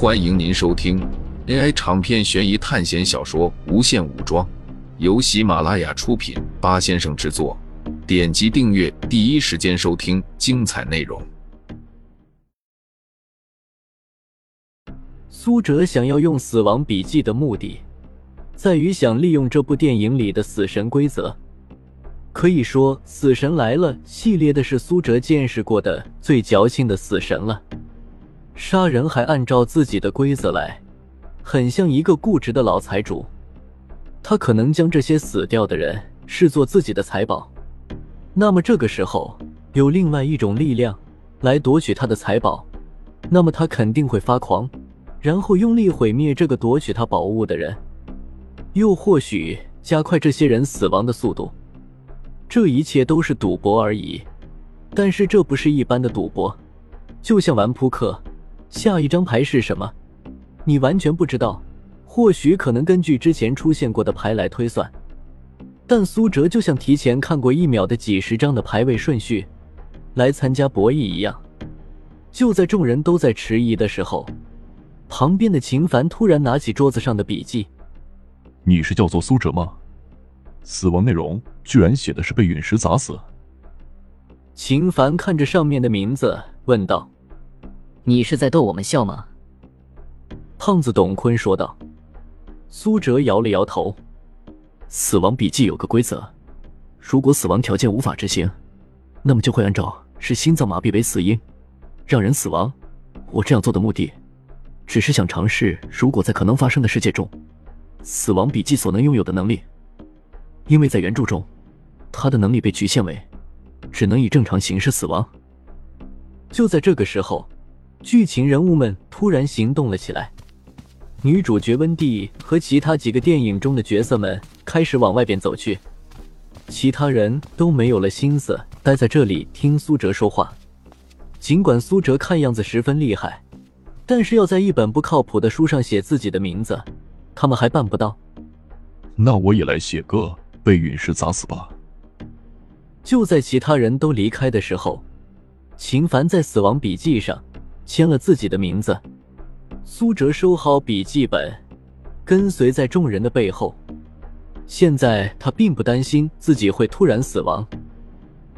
欢迎您收听 AI 长篇悬疑探险小说《无限武装》，由喜马拉雅出品，八先生制作。点击订阅，第一时间收听精彩内容。苏哲想要用《死亡笔记》的目的，在于想利用这部电影里的死神规则。可以说，《死神来了》系列的是苏哲见识过的最矫情的死神了。杀人还按照自己的规则来，很像一个固执的老财主。他可能将这些死掉的人视作自己的财宝。那么这个时候有另外一种力量来夺取他的财宝，那么他肯定会发狂，然后用力毁灭这个夺取他宝物的人，又或许加快这些人死亡的速度。这一切都是赌博而已，但是这不是一般的赌博，就像玩扑克，下一张牌是什么，你完全不知道。或许可能根据之前出现过的牌来推算，但苏哲就像提前看过一秒的几十张的排位顺序来参加博弈一样。就在众人都在迟疑的时候，旁边的秦凡突然拿起桌子上的笔记：“你是叫做苏哲吗？”死亡内容居然写的是被陨石砸死。秦凡看着上面的名字问道：“你是在逗我们笑吗？”胖子董坤说道。苏哲摇了摇头：“死亡笔记有个规则，如果死亡条件无法执行，那么就会按照是心脏麻痹为死因，让人死亡。我这样做的目的，只是想尝试，如果在可能发生的世界中，死亡笔记所能拥有的能力。”因为在原著中，他的能力被局限为只能以正常形式死亡。就在这个时候，剧情人物们突然行动了起来。女主角温蒂和其他几个电影中的角色们开始往外边走去，其他人都没有了心思待在这里听苏哲说话。尽管苏哲看样子十分厉害，但是要在一本不靠谱的书上写自己的名字，他们还办不到。那我也来写个。被陨石砸死吧！就在其他人都离开的时候，秦凡在死亡笔记上签了自己的名字。苏哲收好笔记本，跟随在众人的背后。现在他并不担心自己会突然死亡，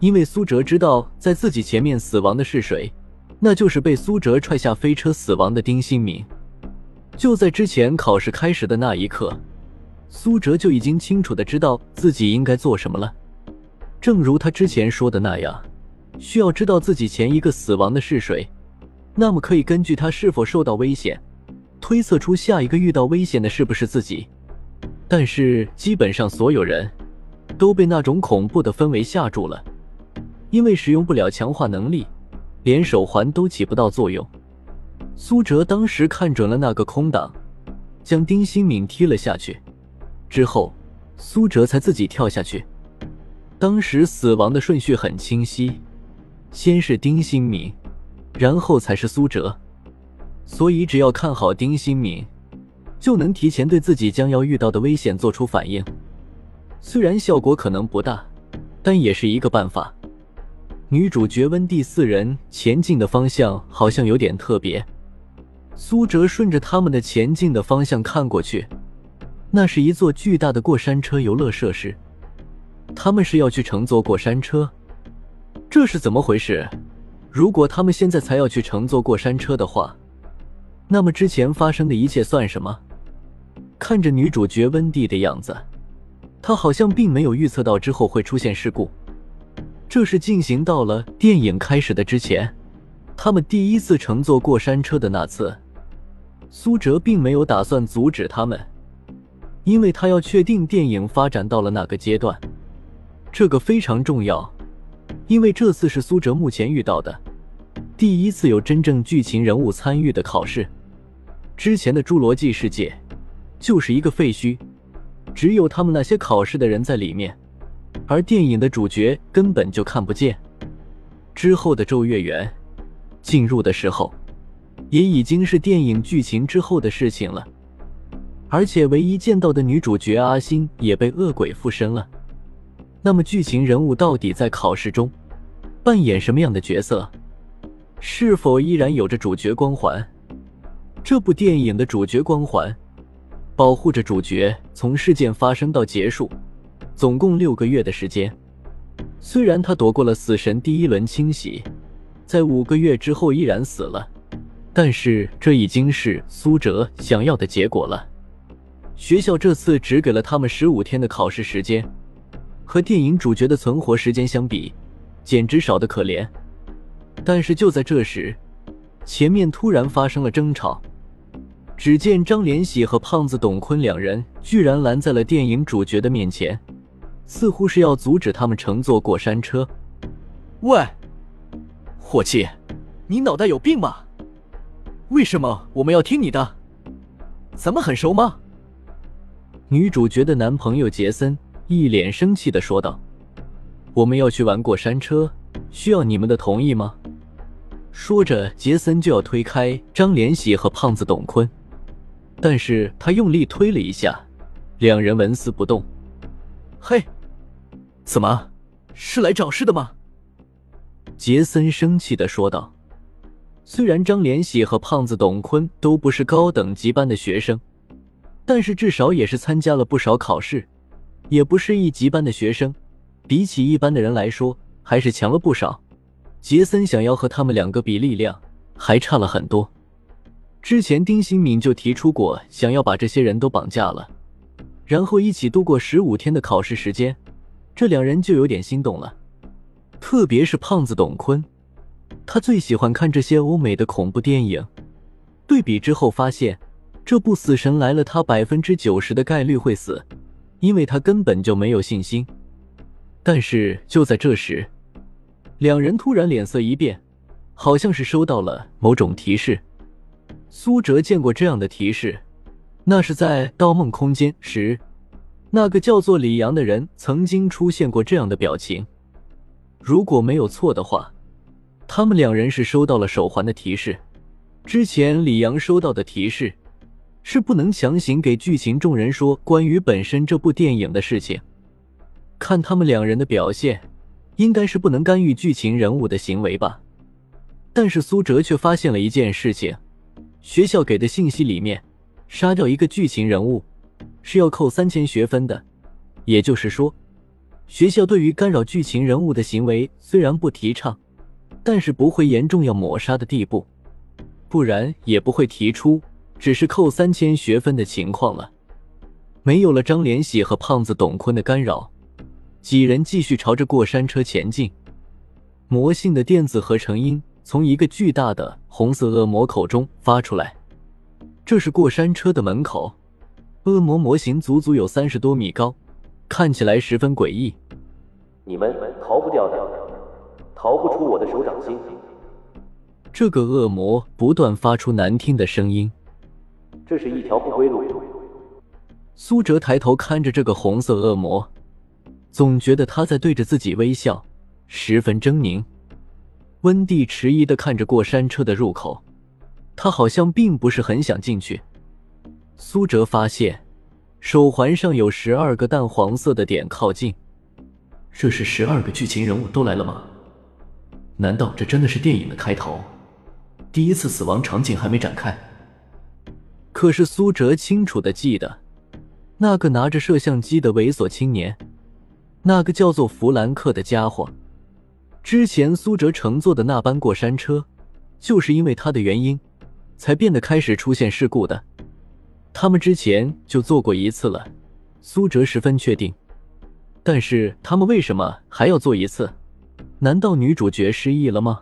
因为苏哲知道在自己前面死亡的是谁，那就是被苏哲踹下飞车死亡的丁新明。就在之前考试开始的那一刻。苏哲就已经清楚的知道自己应该做什么了，正如他之前说的那样，需要知道自己前一个死亡的是谁，那么可以根据他是否受到危险，推测出下一个遇到危险的是不是自己。但是基本上所有人都被那种恐怖的氛围吓住了，因为使用不了强化能力，连手环都起不到作用。苏哲当时看准了那个空档，将丁新敏踢了下去。之后，苏哲才自己跳下去。当时死亡的顺序很清晰，先是丁新敏，然后才是苏哲。所以只要看好丁新敏，就能提前对自己将要遇到的危险做出反应。虽然效果可能不大，但也是一个办法。女主角温蒂四人前进的方向好像有点特别。苏哲顺着他们的前进的方向看过去。那是一座巨大的过山车游乐设施，他们是要去乘坐过山车，这是怎么回事？如果他们现在才要去乘坐过山车的话，那么之前发生的一切算什么？看着女主角温蒂的样子，她好像并没有预测到之后会出现事故。这是进行到了电影开始的之前，他们第一次乘坐过山车的那次，苏哲并没有打算阻止他们。因为他要确定电影发展到了哪个阶段，这个非常重要。因为这次是苏哲目前遇到的第一次有真正剧情人物参与的考试。之前的侏罗纪世界就是一个废墟，只有他们那些考试的人在里面，而电影的主角根本就看不见。之后的咒月园进入的时候，也已经是电影剧情之后的事情了。而且，唯一见到的女主角阿星也被恶鬼附身了。那么，剧情人物到底在考试中扮演什么样的角色？是否依然有着主角光环？这部电影的主角光环，保护着主角从事件发生到结束，总共六个月的时间。虽然他躲过了死神第一轮清洗，在五个月之后依然死了，但是这已经是苏哲想要的结果了。学校这次只给了他们十五天的考试时间，和电影主角的存活时间相比，简直少得可怜。但是就在这时，前面突然发生了争吵。只见张连喜和胖子董坤两人居然拦在了电影主角的面前，似乎是要阻止他们乘坐过山车。喂，伙计，你脑袋有病吗？为什么我们要听你的？咱们很熟吗？女主角的男朋友杰森一脸生气的说道：“我们要去玩过山车，需要你们的同意吗？”说着，杰森就要推开张连喜和胖子董坤。但是他用力推了一下，两人纹丝不动。嘿，怎么，是来找事的吗？杰森生气的说道。虽然张连喜和胖子董坤都不是高等级班的学生，但是至少也是参加了不少考试，也不是一级班的学生，比起一般的人来说，还是强了不少。杰森想要和他们两个比力量，还差了很多。之前丁新敏就提出过，想要把这些人都绑架了，然后一起度过十五天的考试时间。这两人就有点心动了，特别是胖子董坤，他最喜欢看这些欧美的恐怖电影。对比之后发现，这部《死神来了》，他百分之九十的概率会死，因为他根本就没有信心。但是就在这时，两人突然脸色一变，好像是收到了某种提示。苏哲见过这样的提示，那是在《盗梦空间》时，那个叫做李阳的人曾经出现过这样的表情。如果没有错的话，他们两人是收到了手环的提示。之前李阳收到的提示是不能强行给剧情众人说关于本身这部电影的事情。看他们两人的表现，应该是不能干预剧情人物的行为吧。但是苏哲却发现了一件事情。学校给的信息里面，杀掉一个剧情人物是要扣三千学分的。也就是说，学校对于干扰剧情人物的行为虽然不提倡，但是不会严重要抹杀的地步，不然也不会提出只是扣三千学分的情况了。没有了张连喜和胖子董坤的干扰，几人继续朝着过山车前进。魔性的电子合成音。从一个巨大的红色恶魔口中发出来，这是过山车的门口。恶魔模型足足有三十多米高，看起来十分诡异。你们逃不掉的，逃不出我的手掌心。这个恶魔不断发出难听的声音。这是一条不归路。苏哲抬头看着这个红色恶魔，总觉得他在对着自己微笑，十分狰狞。温蒂迟疑的看着过山车的入口，他好像并不是很想进去。苏哲发现手环上有十二个淡黄色的点靠近，这是十二个剧情人物都来了吗？难道这真的是电影的开头？第一次死亡场景还没展开。可是苏哲清楚的记得，那个拿着摄像机的猥琐青年，那个叫做弗兰克的家伙。之前苏哲乘坐的那班过山车，就是因为他的原因，才变得开始出现事故的。他们之前就坐过一次了，苏哲十分确定。但是他们为什么还要坐一次？难道女主角失忆了吗？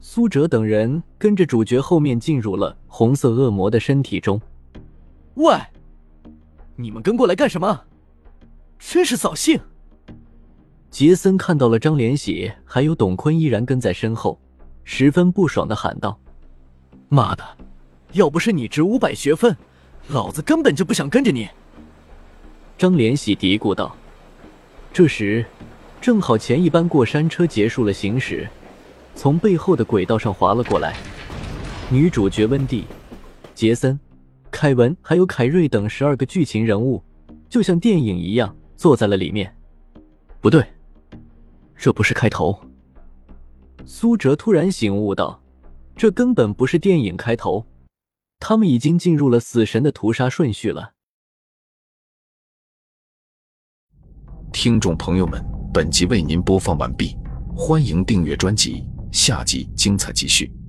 苏哲等人跟着主角后面进入了红色恶魔的身体中。喂，你们跟过来干什么？真是扫兴！杰森看到了张连喜还有董坤依然跟在身后，十分不爽的喊道：“妈的，要不是你值五百学分，老子根本就不想跟着你。”张连喜嘀咕道。这时，正好前一班过山车结束了行驶，从背后的轨道上滑了过来。女主角温蒂、杰森、凯文还有凯瑞等十二个剧情人物，就像电影一样坐在了里面。不对。这不是开头。苏哲突然醒悟道，这根本不是电影开头，他们已经进入了死神的屠杀顺序了。听众朋友们，本集为您播放完毕，欢迎订阅专辑，下集精彩继续。